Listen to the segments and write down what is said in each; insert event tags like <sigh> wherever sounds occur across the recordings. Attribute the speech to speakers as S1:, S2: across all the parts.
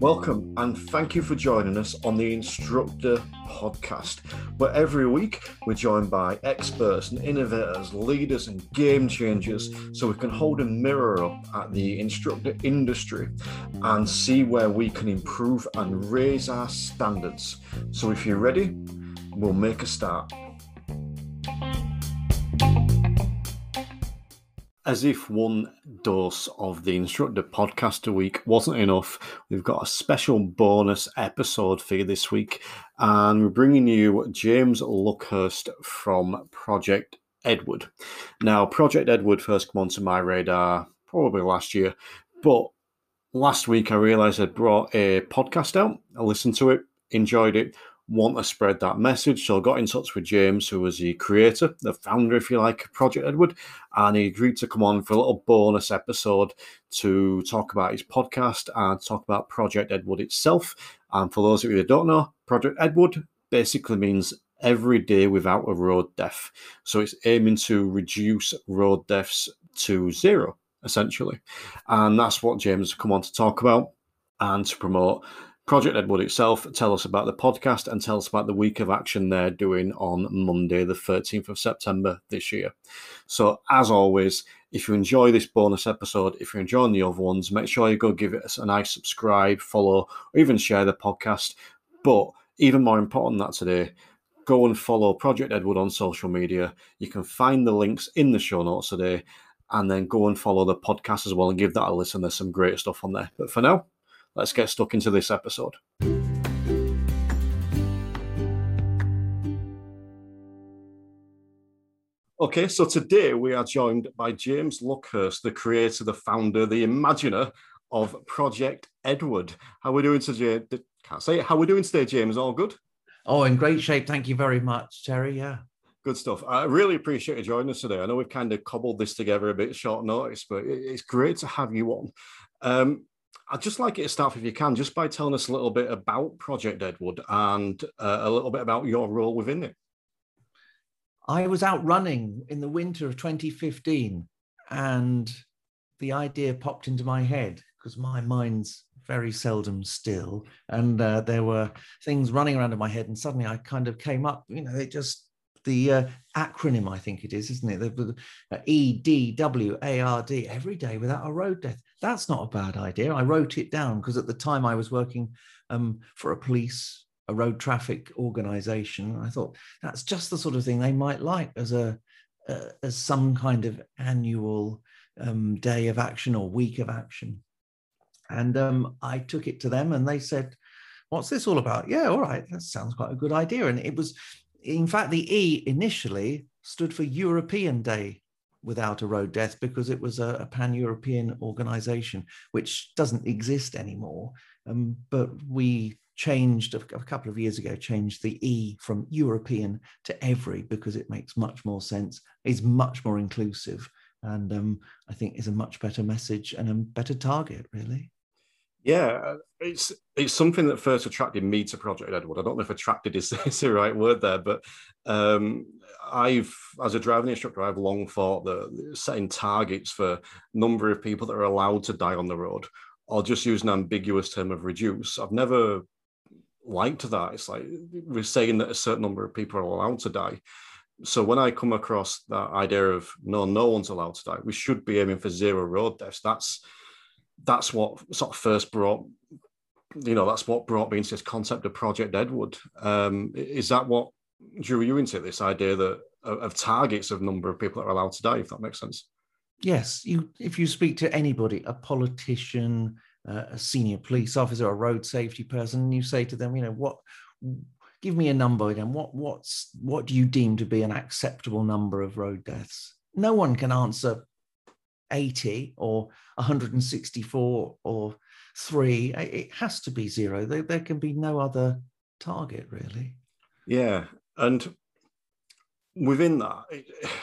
S1: Welcome and thank you for joining us on the Instructor podcast, where every week we're joined by experts and innovators, leaders, and game changers so we can hold a mirror up at the instructor industry and see where we can improve and raise our standards. So, if you're ready, we'll make a start. As if one dose of the Instructor podcast a week wasn't enough, we've got a special bonus episode for you this week, and we're bringing you James Luckhurst from Project Edward. Now, Project Edward first came onto my radar probably last year, but last week I realised I'd brought a podcast out. I listened to it, enjoyed it, want to spread that message. So I got in touch with James, who was the creator, the founder, if you like, of Project Edward, and he agreed to come on for a little bonus episode to talk about his podcast and talk about Project Edward itself. And for those of you that don't know, Project Edward basically means every day without a road death. So it's aiming to reduce road deaths to zero, essentially. And that's what James has come on to talk about and to promote. Project Edward itself, tell us about the podcast and tell us about the week of action they're doing on Monday, the 13th of September this year. So, as always, if you enjoy this bonus episode, if you're enjoying the other ones, make sure you go give it a nice subscribe, follow, or even share the podcast. But even more important than that today, go and follow Project Edward on social media. You can find the links in the show notes today, and then go and follow the podcast as well and give that a listen. There's some great stuff on there. But for now, let's get stuck into this episode. Okay, so today we are joined by James Luckhurst, the creator, the founder, the imaginer of Project Edward. How are we doing today? Can't say it. How are we doing today, James? All good?
S2: Oh, in great shape. Thank you very much, Terry. Yeah.
S1: Good stuff. I really appreciate you joining us today. I know we've kind of cobbled this together a bit short notice, but it's great to have you on. Um, I'd just like you to start, if you can, just by telling us a little bit about Project Edward and uh, a little bit about your role within it.
S2: I was out running in the winter of 2015, and the idea popped into my head because my mind's very seldom still, and uh, there were things running around in my head, and suddenly I kind of came up. You know, it just the uh, acronym, I think it is, isn't it? The, the E D W A R D, every day without a road death. That's not a bad idea. I wrote it down because at the time I was working um, for a police, a road traffic organization. I thought that's just the sort of thing they might like as a uh, as some kind of annual um, day of action or week of action. And um, I took it to them, and they said, "What's this all about?" Yeah, all right, that sounds quite a good idea. And it was in fact, the E initially stood for European Day without a road death because it was a, a pan-European organization, which doesn't exist anymore. Um, but we changed a, a, couple of years ago, changed the E from European to every because it makes much more sense, is much more inclusive, and um, I think is a much better message and a better target, really.
S1: Yeah, it's it's something that first attracted me to Project Edward. I don't know if attracted is, <laughs> is the right word there, but um, I've, as a driving instructor, I've long thought that setting targets for number of people that are allowed to die on the road, or just use an ambiguous term of reduce, I've never liked that. It's like we're saying that a certain number of people are allowed to die. So when I come across that idea of no, no one's allowed to die, we should be aiming for zero road deaths. That's that's what sort of first brought you know that's what brought me into this concept of project edward um, is that what drew you into this idea that of targets of number of people that are allowed to die if that makes sense?
S2: Yes you if you speak to anybody a politician uh, a senior police officer a road safety person you say to them you know what give me a number again. What what's what do you deem to be an acceptable number of road deaths? No one can answer 80 or 164 or three. It has to be zero. There, there can be no other target, really.
S1: Yeah. And within that,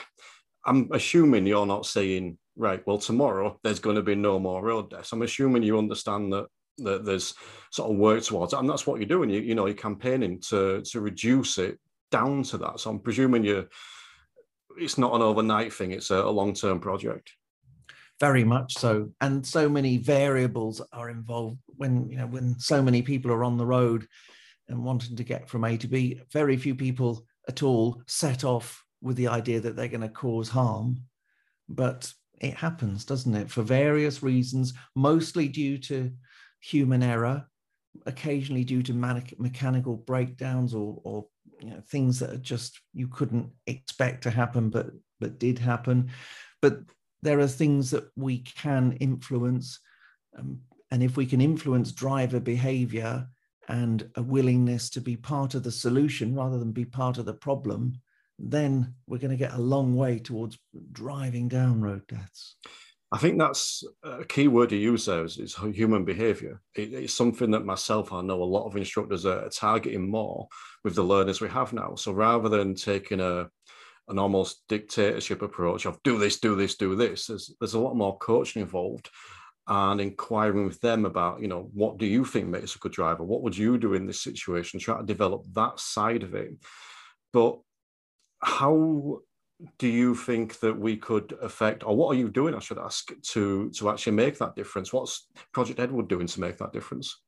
S1: <sighs> I'm assuming you're not saying, right, well, tomorrow there's going to be no more road deaths. I'm assuming you understand that that there's sort of work towards and that's what you're doing. You, you know, you're campaigning to to reduce it down to that? So I'm presuming you it's not an overnight thing, it's a, a long-term project.
S2: Very much so. And so many variables are involved when you know when so many people are on the road and wanting to get from A to B, very few people at all set off with the idea that they're going to cause harm. But it happens, doesn't it? For various reasons, mostly due to human error, occasionally due to mechanical breakdowns or, or you know, things that are just you couldn't expect to happen, but but did happen. But there are things that we can influence, um, and if we can influence driver behavior and a willingness to be part of the solution rather than be part of the problem, then we're going to get a long way towards driving down road deaths.
S1: I think that's a key word you use there is, is human behavior. It, it's something that myself, I know a lot of instructors are targeting more with the learners we have now. So rather than taking a an almost dictatorship approach of do this, do this, do this, there's, there's a lot more coaching involved and inquiring with them about, you know, what do you think makes a good driver? What would you do in this situation? Try to develop that side of it. But how do you think that we could affect, or what are you doing, I should ask, to, to actually make that difference? What's Project Edward doing to make that difference?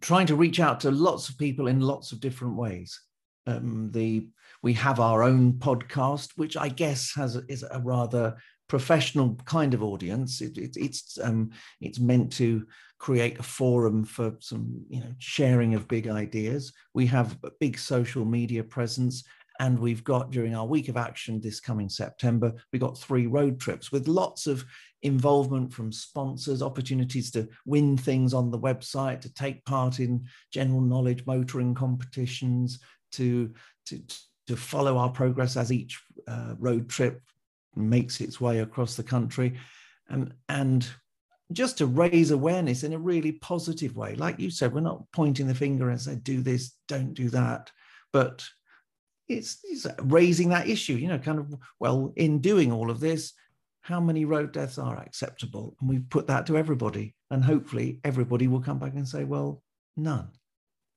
S2: Trying to reach out to lots of people in lots of different ways. Um, the we have our own podcast, which I guess has is a rather professional kind of audience. It, it, it's um, it's meant to create a forum for some you know sharing of big ideas. We have a big social media presence, and we've got during our week of action this coming September, we got three road trips with lots of involvement from sponsors, opportunities to win things on the website, to take part in general knowledge motoring competitions, to, to, to follow our progress as each uh, road trip makes its way across the country. And, and just to raise awareness in a really positive way. Like you said, we're not pointing the finger and say, do this, don't do that. But it's, it's raising that issue, you know, kind of, well, in doing all of this, how many road deaths are acceptable? And we put that to everybody. And hopefully everybody will come back and say, well, none.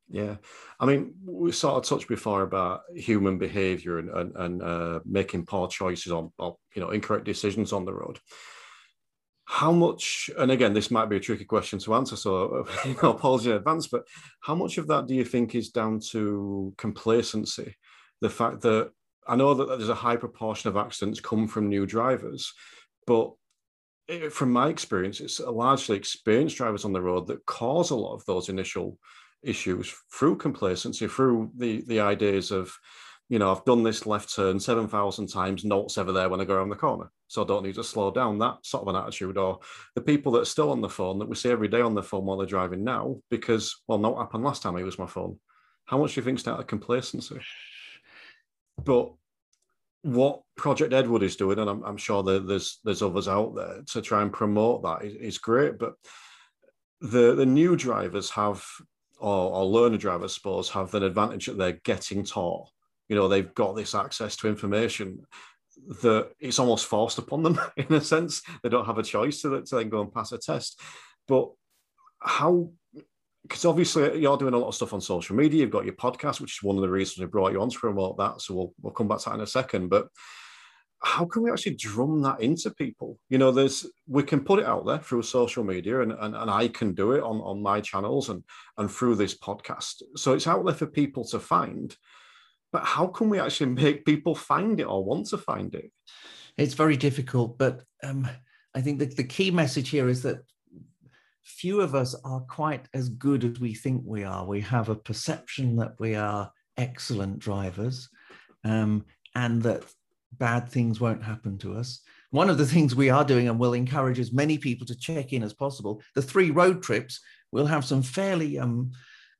S1: Yeah, I mean, we sort of touched before about human behaviour and and, and uh, making poor choices on, you know, incorrect decisions on the road. How much? And again, this might be a tricky question to answer, so <laughs> you know, apologies in advance. But how much of that do you think is down to complacency? the fact that I know that there's a high proportion of accidents come from new drivers, but it, from my experience, it's largely experienced drivers on the road that cause a lot of those initial issues through complacency, through the the ideas of, you know, I've done this left turn seven thousand times, notes ever there when I go around the corner, so I don't need to slow down. That sort of an attitude, or the people that are still on the phone that we see every day on the phone while they're driving now, because well, not happened last time I used my phone. How much do you think is out of complacency? But what Project Edward is doing, and I'm, I'm sure that there's there's others out there to try and promote that is, is great. But the the new drivers have, or, or learner drivers, I suppose, have an advantage that they're getting taught. You know, they've got this access to information that it's almost forced upon them <laughs> in a sense. They don't have a choice to, to then go and pass a test. But how because obviously you're doing a lot of stuff on social media. You've got your podcast, which is one of the reasons we brought you on to promote that. So we'll we'll come back to that in a second. But how can we actually drum that into people? You know, there's we can put it out there through social media, and and, and I can do it on on my channels and and through this podcast. So it's out there for people to find. But how can we actually make people find it or want to find it?
S2: It's very difficult, but um, I think that the key message here is that few of us are quite as good as we think we are. We have a perception that we are excellent drivers um, and that bad things won't happen to us. One of the things we are doing and will encourage as many people to check in as possible, the three road trips will have some fairly um,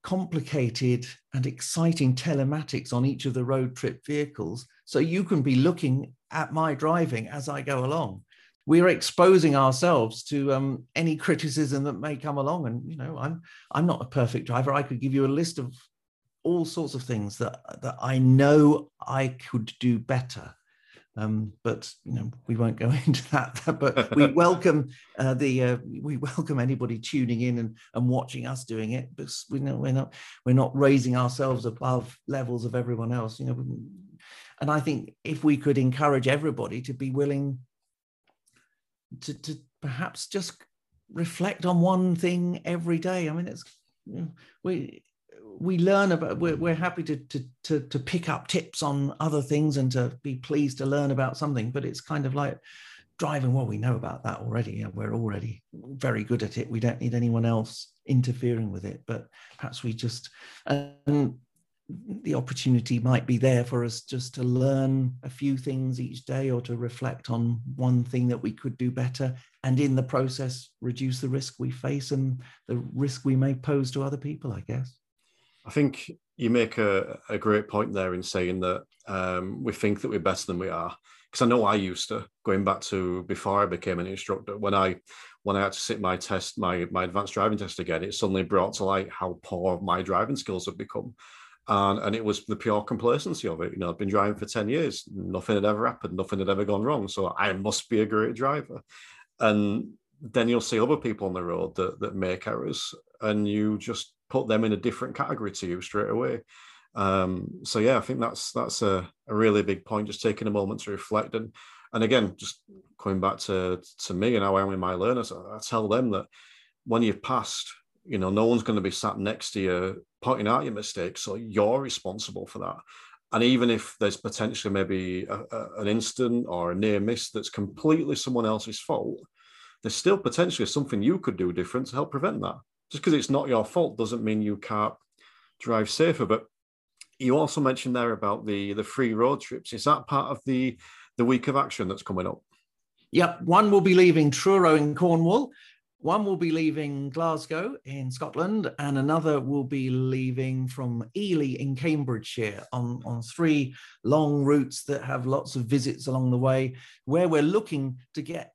S2: complicated and exciting telematics on each of the road trip vehicles. So you can be looking at my driving as I go along we're exposing ourselves to um, any criticism that may come along. And you know, I'm I'm not a perfect driver. I could give you a list of all sorts of things that that I know I could do better. Um, but you know we won't go <laughs> into that. but we <laughs> welcome uh, the uh, we welcome anybody tuning in and, and watching us doing it. Because we know we're not we're not raising ourselves above levels of everyone else. You know, and I think if we could encourage everybody to be willing to, to perhaps just reflect on one thing every day. I mean, it's you know, we we learn about we're, we're happy to, to to to pick up tips on other things and to be pleased to learn about something but it's kind of like driving well we know about that already. We're already very good at it. We don't need anyone else interfering with it but perhaps we just and the opportunity might be there for us just to learn a few things each day or to reflect on one thing that we could do better and in the process reduce the risk we face and the risk we may pose to other people i guess
S1: I think you make a, a great point there in saying that um, we think that we're better than we are. Because I know I used to, going back to before I became an instructor, when I when I had to sit my test, my my advanced driving test again, it suddenly brought to light how poor my driving skills have become. And, and it was the pure complacency of it. You know, I've been driving for 10 years, nothing had ever happened, nothing had ever gone wrong. So I must be a great driver. And then you'll see other people on the road that, that make errors and you just put them in a different category to you straight away. Um, so yeah, I think that's that's a, a really big point. Just taking a moment to reflect and and again, just coming back to to me and how I am with my learners, I tell them that when you've passed, you know, no one's going to be sat next to you pointing out your mistakes, so you're responsible for that. And even if there's potentially maybe a, a, an instant or a near miss that's completely someone else's fault, there's still potentially something you could do different to help prevent that just because it's not your fault doesn't mean you can't drive safer. But you also mentioned there about the the free road trips. Is that part of the the week of action that's coming up?
S2: Yep. One will be leaving Truro in Cornwall. One will be leaving Glasgow in Scotland, and another will be leaving from Ely in Cambridgeshire on, on three long routes that have lots of visits along the way, where we're looking to get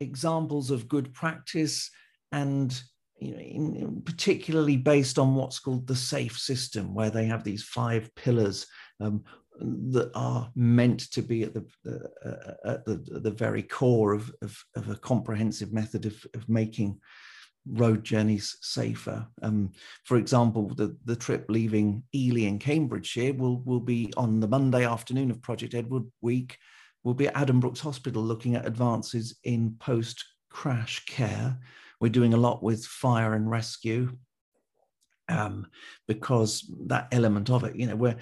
S2: examples of good practice and you know, in, particularly based on what's called the safe system, where they have these five pillars um, that are meant to be at the uh, at the, the very core of, of, of, a comprehensive method of, of making road journeys safer. Um, for example, the, the trip leaving Ely in Cambridgeshire will, will be on the Monday afternoon of Project Edward Week. We'll be at Addenbrooke's Hospital looking at advances in post crash care. We're doing a lot with fire and rescue um, because that element of it, you know, where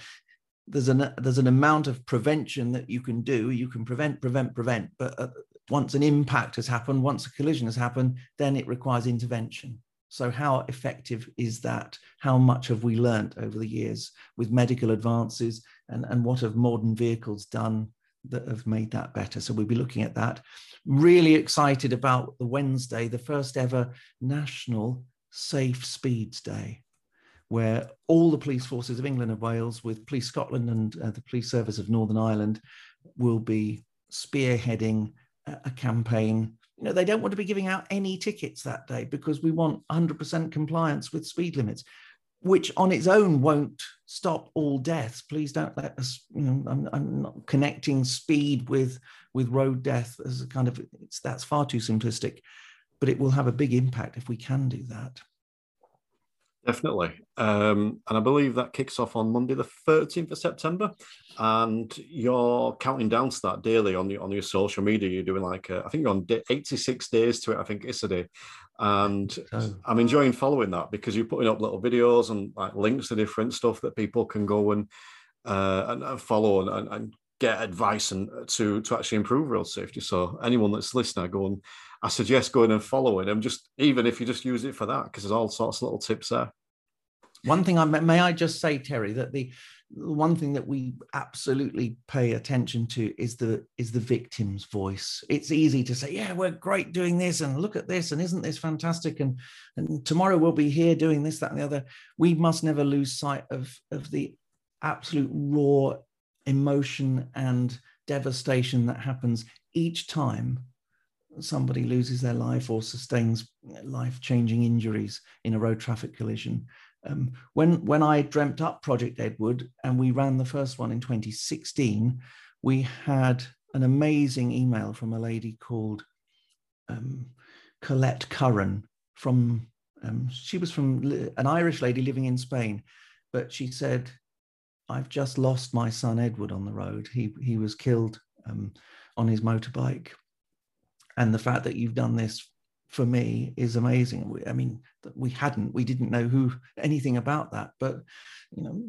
S2: there's an there's an amount of prevention that you can do. You can prevent, prevent, prevent. But uh, once an impact has happened, once a collision has happened, then it requires intervention. So, how effective is that? How much have we learnt over the years with medical advances, and, and what have modern vehicles done that have made that better? So, we'll be looking at that really excited about the Wednesday, the first ever National Safe Speeds Day, where all the police forces of England and Wales, with Police Scotland and uh, the Police Service of Northern Ireland, will be spearheading a, a campaign. You know, they don't want to be giving out any tickets that day because we want 100% compliance with speed limits which on its own won't stop all deaths. Please don't let us, you know, I'm, I'm, not connecting speed with, with road death as a kind of, it's, that's far too simplistic, but it will have a big impact if we can do that.
S1: Definitely. Um, and I believe that kicks off on Monday, the 13th of September. And you're counting down to that daily on your, on your social media. You're doing like, a, I think you're on 86 days to it, I think it's a day. And oh. I'm enjoying following that because you're putting up little videos and like links to different stuff that people can go and, uh, and, and, follow and, and, get advice and uh, to, to actually improve road safety. So anyone that's listening, go and I suggest going and following them, just even if you just use it for that, because there's all sorts of little tips there.
S2: One thing I may I just say, Terry, that the one thing that we absolutely pay attention to is the is the victim's voice. It's easy to say, yeah, we're great doing this, and look at this, and isn't this fantastic? And and tomorrow we'll be here doing this, that, and the other. We must never lose sight of of the absolute raw emotion and devastation that happens each time somebody loses their life or sustains life changing injuries in a road traffic collision. Um, when, when I dreamt up Project Edward and we ran the first one in 2016, we had an amazing email from a lady called um, Colette Curran from um, she was from an Irish lady living in Spain, but she said, "I've just lost my son Edward on the road. He he was killed um, on his motorbike, and the fact that you've done this for me is amazing. I mean, we hadn't, we didn't know who anything about that, but you know,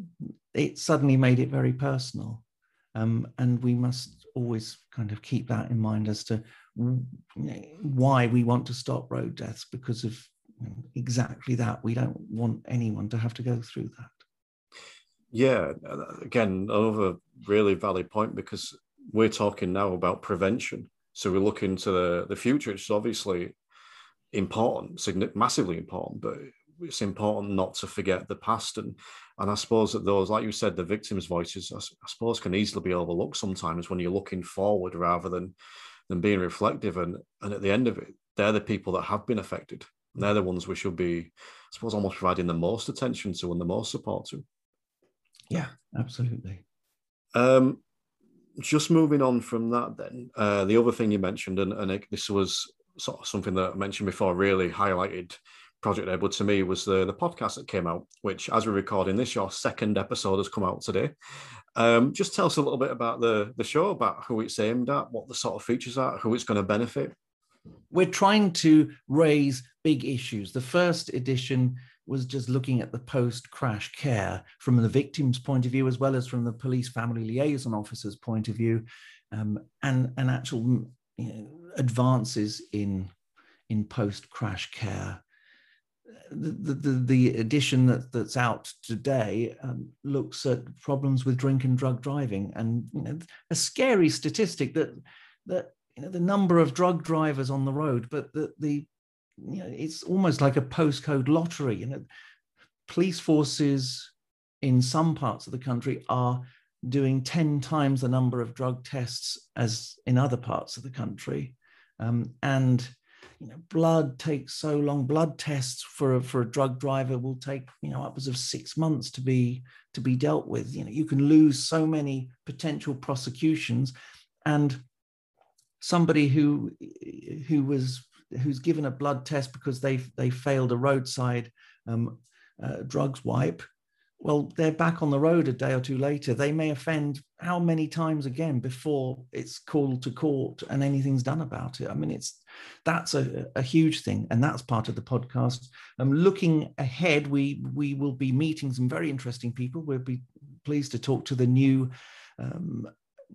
S2: it suddenly made it very personal, um, and we must always kind of keep that in mind as to why we want to stop road deaths because of exactly that. We don't want anyone to have to go through that.
S1: Yeah, uh, again, another really valid point because we're talking now about prevention. So we look into the, the future. It's obviously important, massively important, but it's important not to forget the past. And and I suppose that those, like you said, the victims' voices, I, suppose, can easily be overlooked sometimes when you're looking forward rather than than being reflective. And and at the end of it, they're the people that have been affected. They're the ones we should be, I suppose, almost providing the most attention to and the most support to.
S2: Yeah, absolutely.
S1: Um, just moving on from that, then uh, the other thing you mentioned, and, and it, this was sort of something that I mentioned before, really highlighted Project Edward to me was the the podcast that came out, which as we're recording this, your second episode has come out today. Um, just tell us a little bit about the the show, about who it's aimed at, what the sort of features are, who it's going to benefit.
S2: We're trying to raise big issues. The first edition was just looking at the post crash care from the victim's point of view, as well as from the police family liaison officer's point of view, um, and, and actual you know, advances in, in post crash care. The, the, the edition that, that's out today um, looks at problems with drink and drug driving and you know, a scary statistic that that you know the number of drug drivers on the road, but the, the you know, it's almost like a postcode lottery. You know, police forces in some parts of the country are doing 10 times the number of drug tests as in other parts of the country. Um, and you know, blood takes so long. Blood tests for a, for a drug driver will take you know upwards of six months to be to be dealt with. You know, you can lose so many potential prosecutions, and somebody who who was who's given a blood test because they they failed a roadside um, uh, drugs wipe, well, they're back on the road a day or two later. They may offend how many times again before it's called to court and anything's done about it. I mean, it's that's a, a huge thing, and that's part of the podcast. Um, looking ahead, we we will be meeting some very interesting people. We'll be pleased to talk to the new um,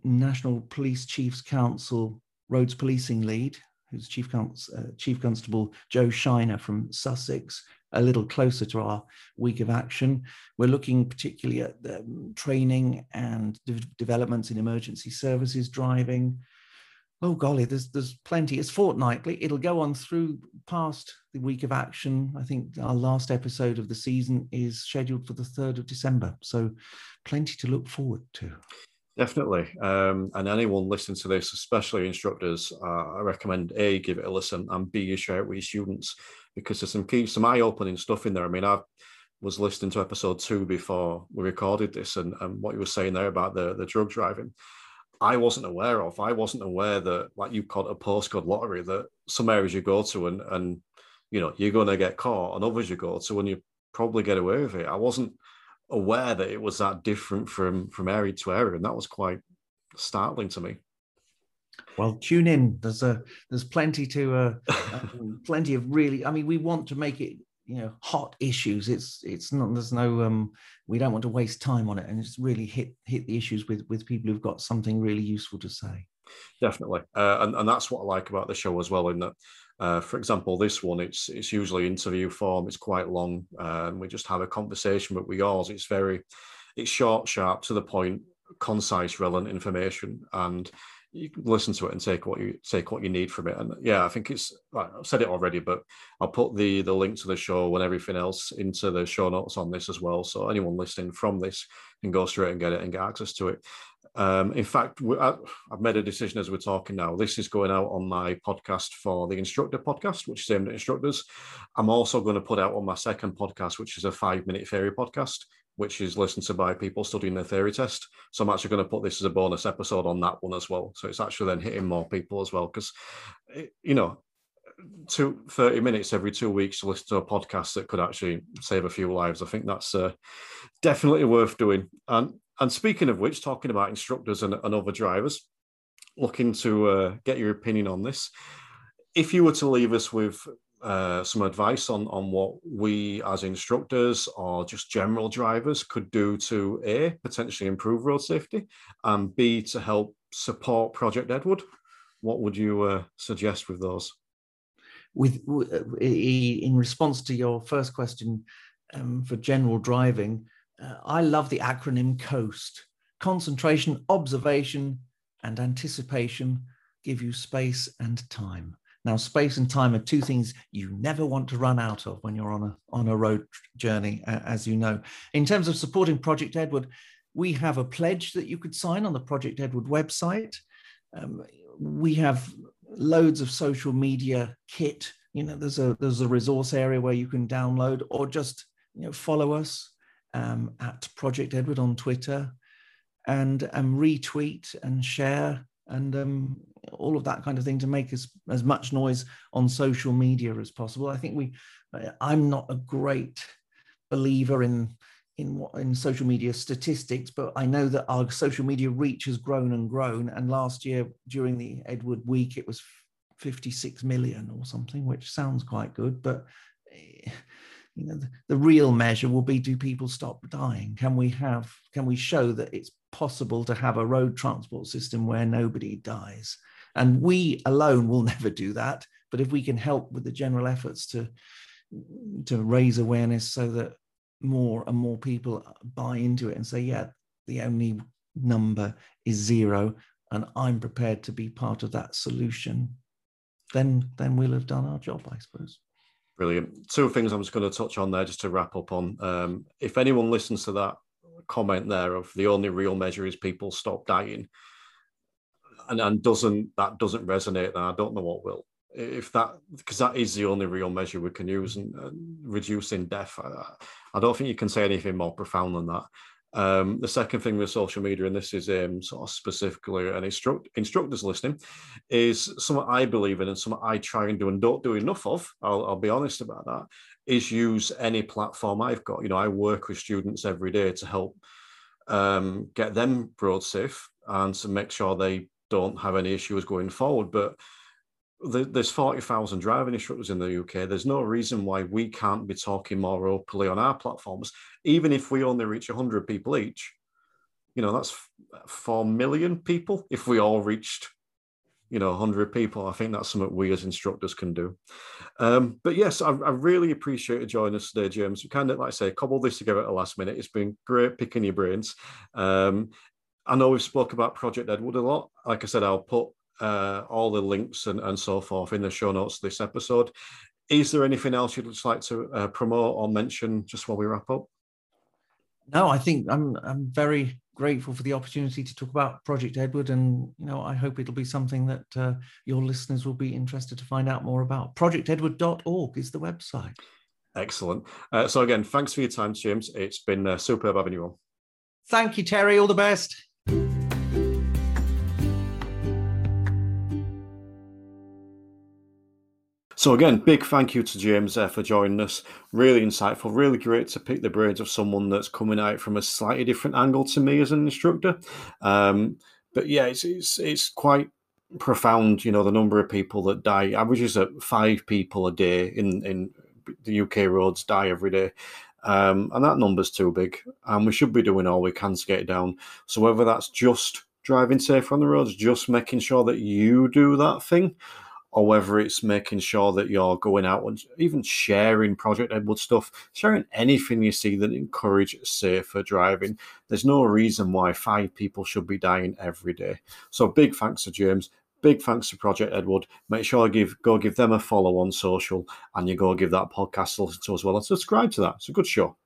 S2: National Police Chiefs Council Roads Policing Lead, who's Chief, uh, Chief Constable Jo Shiner from Sussex, a little closer to our week of action. We're looking particularly at um, training and de- developments in emergency services driving. Oh golly, there's there's plenty. It's fortnightly. It'll go on through past the week of action. I think our last episode of the season is scheduled for the third of December. So, plenty to look forward to.
S1: Definitely. Um, and anyone listening to this, especially instructors, uh, I recommend A, give it a listen and B, you share it with your students because there's some key, some eye opening stuff in there. I mean, I was listening to episode two before we recorded this and, and what you were saying there about the, the drug driving. I wasn't aware of. I wasn't aware that, like you called a postcode lottery, that some areas you go to and, and you know, you're going to get caught and others you go to and you probably get away with it. I wasn't aware that it was that different from from area to area, and that was quite startling to me.
S2: Well, tune in. There's a there's plenty to uh, <laughs> um, plenty of really. I mean, we want to make it you know hot issues. It's it's not. There's no. um We don't want to waste time on it, and it's really hit hit the issues with with people who've got something really useful to say.
S1: Definitely, uh, and and that's what I like about the show as well. In that uh, for example, this one, it's it's usually interview form. It's quite long, and we just have a conversation. But with yours, it's very, it's short, sharp, to the point, concise, relevant information, and you can listen to it and take what you take what you need from it. And yeah, I think it's I've said it already, but I'll put the the link to the show and everything else into the show notes on this as well. So anyone listening from this can go straight and get it and get access to it. Um, in fact, I've made a decision as we're talking now. This is going out on my podcast for the instructor podcast, which is aimed at instructors. I'm also going to put out on my second podcast, which is a five minute theory podcast, which is listened to by people studying their theory test. So I'm actually going to put this as a bonus episode on that one as well. So it's actually then hitting more people as well because, you know, two, 30 minutes every two weeks to listen to a podcast that could actually save a few lives. I think that's uh, definitely worth doing. And and speaking of which, talking about instructors and, and other drivers, looking to uh, get your opinion on this. If you were to leave us with uh, some advice on on what we as instructors or just general drivers could do to a potentially improve road safety and b to help support project edward what would you uh, suggest with those
S2: with uh, in response to your first question um, for general driving uh, i love the acronym coast concentration observation and anticipation give you space and time now, space and time are two things you never want to run out of when you're on a, on a road journey, as you know. In terms of supporting Project Edward, we have a pledge that you could sign on the Project Edward website. Um, we have loads of social media kit. You know, there's a there's a resource area where you can download or just you know follow us um, at Project Edward on Twitter and um, retweet and share and um, all of that kind of thing to make as, as much noise on social media as possible. I think we, I'm not a great believer in in in social media statistics, but I know that our social media reach has grown and grown. And last year during the Edward Week, it was 56 million or something, which sounds quite good, but eh, you know the, the, real measure will be do people stop dying? Can we have can we show that it's possible to have a road transport system where nobody dies? And we alone will <laughs> never do that. But if we can help with the general efforts to to raise awareness so that more and more people buy into it and say yeah the only number is zero and i'm prepared to be part of that solution then then we'll have done our job i suppose
S1: Brilliant. Two things I'm just going to touch on there just to wrap up on. Um, if anyone listens to that comment there of the only real measure is people stop dying, and, and doesn't that doesn't resonate, then I don't know what will. If that because that is the only real measure we can use and, reducing death. I, I, don't think you can say anything more profound than that. Um, the second thing with social media, and this is um, sort of specifically an instruct, instructors listening, is something I believe in and something I try and do and don't do enough of. I'll, I'll be honest about that. Is use any platform I've got. You know, I work with students every day to help um, get them broad safe and to make sure they don't have any issues going forward. But there's 40,000 driving instructors in the UK. There's no reason why we can't be talking more openly on our platforms, even if we only reach 100 people each. You know, that's 4 million people. If we all reached, you know, 100 people, I think that's something we as instructors can do. Um, but yes, I, I, really appreciate you joining us today, James. We kind of, like I say, cobbled this together at the last minute. It's been great picking your brains. Um, I know we've spoke about Project Edward a lot. Like I said, I'll put uh, all the links and, and so forth in the show notes of this episode. Is there anything else you'd just like to uh, promote or mention just while we wrap up?
S2: No, I think I'm I'm very grateful for the opportunity to talk about Project Edward, and you know I hope it'll be something that uh, your listeners will be interested to find out more about. ProjectEdward.org is the website.
S1: Excellent. Uh, so again, thanks for your time, James. It's been uh, superb having you on.
S2: Thank you, Terry. All the best.
S1: So again, big thank you to James there for joining us. Really insightful, really great to pick the brains of someone that's coming out from a slightly different angle to me as an instructor. Um, but yeah, it's, it's it's quite profound. You know, the number of people that die averages at five people a day in in the UK roads die every day. Um, and that number's too big, and we should be doing all we can to get it down. So whether that's just driving safe on the roads, just making sure that you do that thing, or whether it's making sure that you're going out and even sharing Project Edward stuff, sharing anything you see that encourage safer driving. There's no reason why five people should be dying every day. So big thanks to James. Big thanks to Project Edward. Make sure I give go give them a follow on social and you go give that podcast a listen to as well and subscribe to that. It's a good show.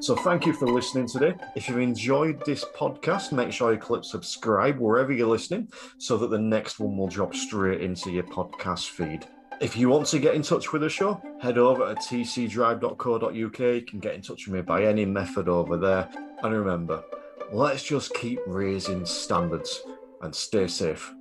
S1: So thank you for listening today. If you've enjoyed this podcast, make sure you click subscribe wherever you're listening so that the next one will drop straight into your podcast feed. If you want to get in touch with the show, head over to tcdrive.co.uk. You can get in touch with me by any method over there. And remember, let's just keep raising standards and stay safe.